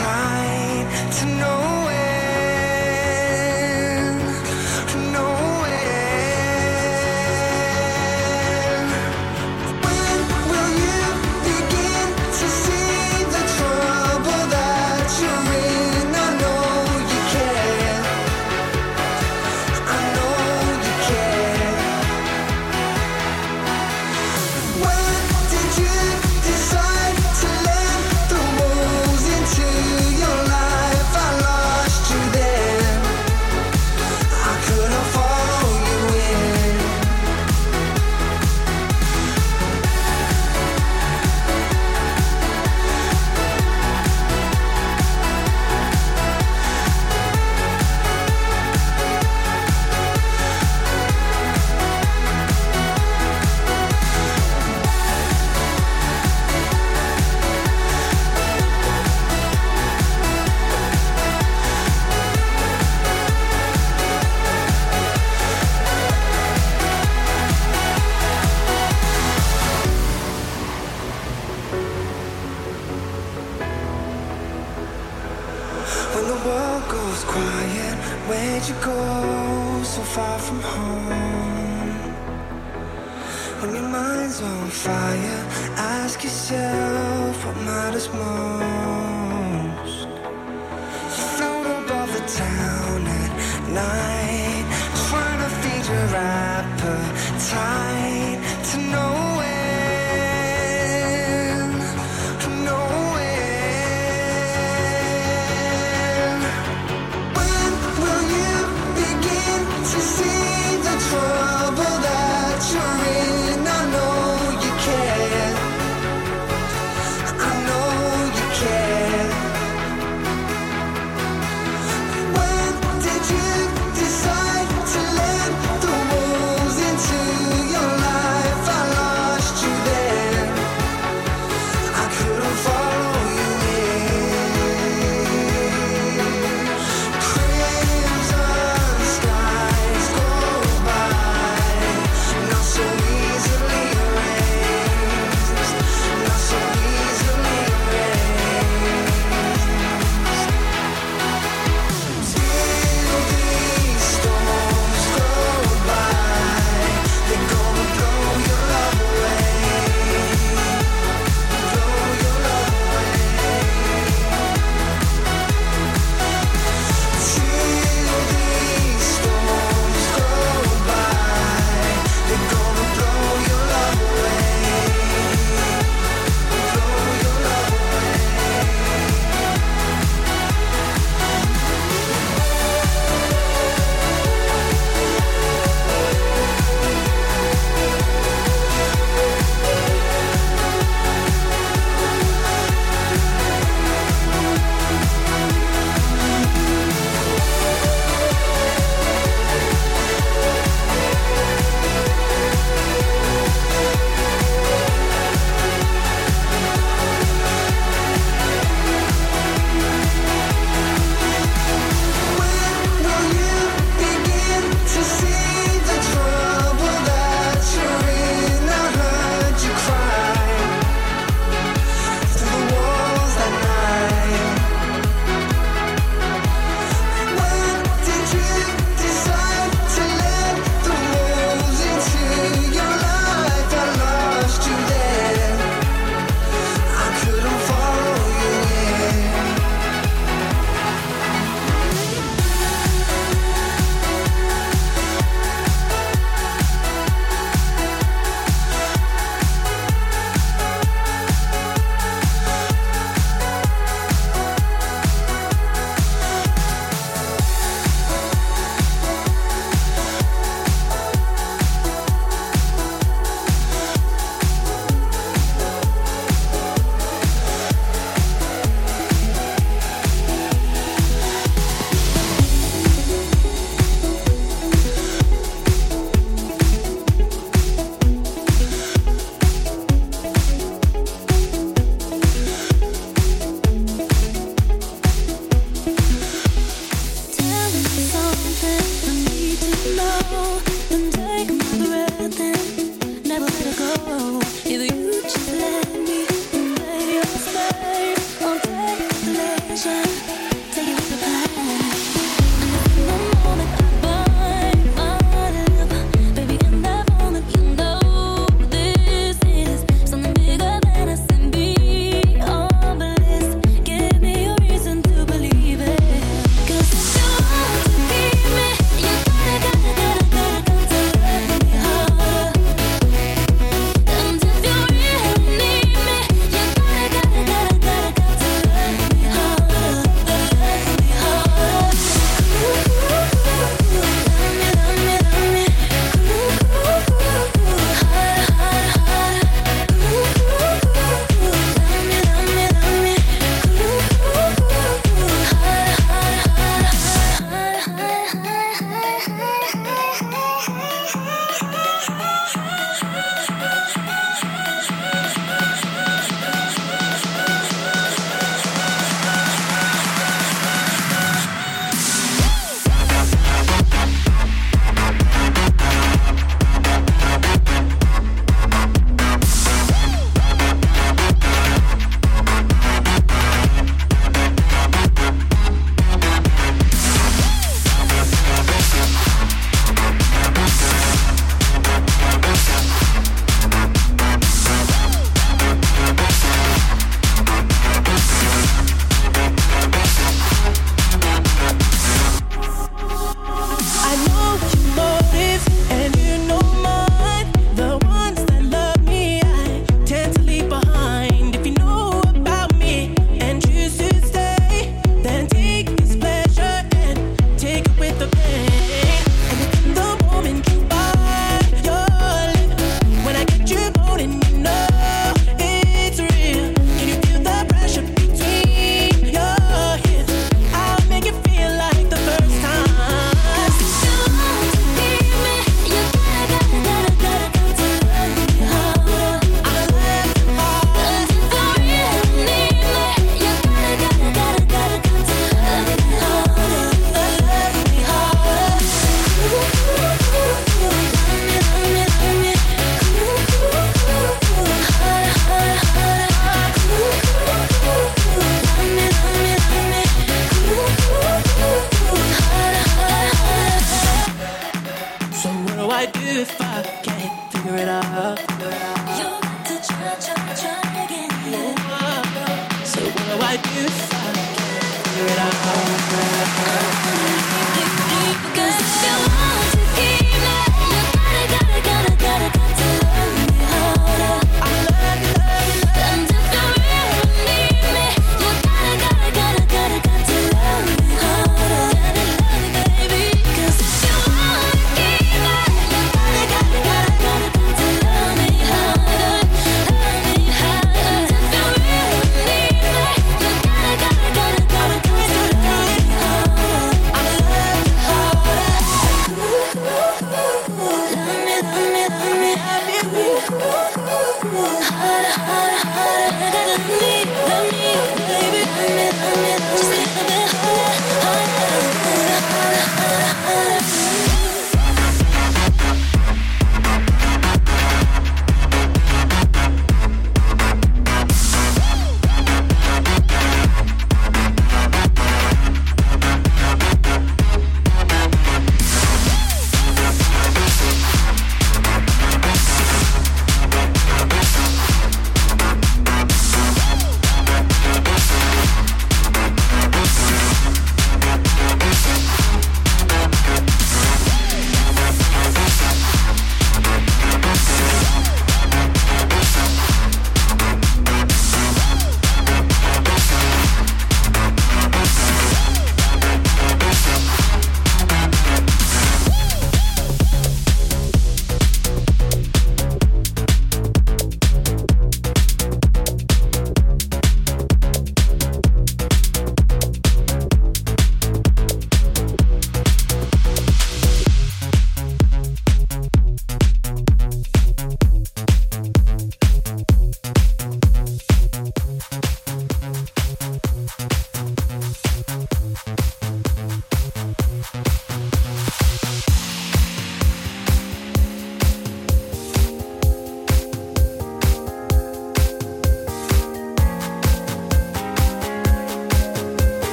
appetite to nowhere,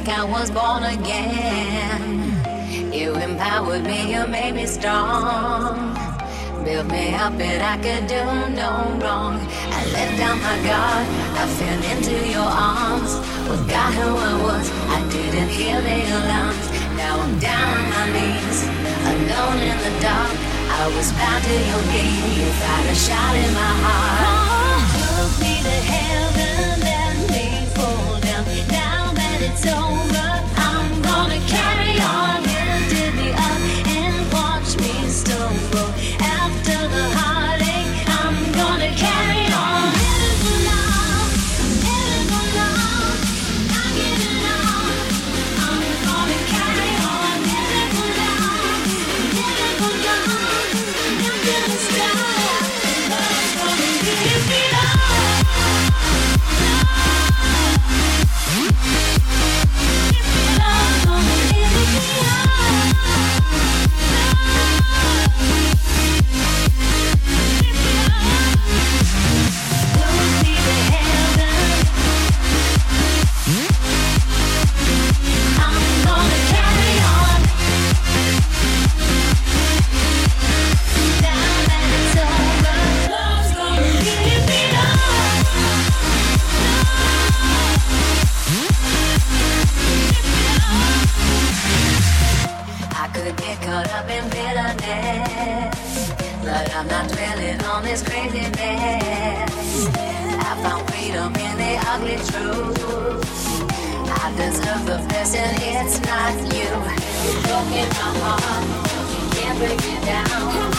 like I was born again. You empowered me, you made me strong. Built me up and I could do no wrong. I let down my guard, I fell into your arms. Forgot who I was, I didn't hear the alarms. Now I'm down on my knees, alone in the dark. I was bound to your beat, you fired a shot in my heart. Oh, me to hell. it's over, I'm gonna catch. still it's not you. You're broken my heart. You can't break me down.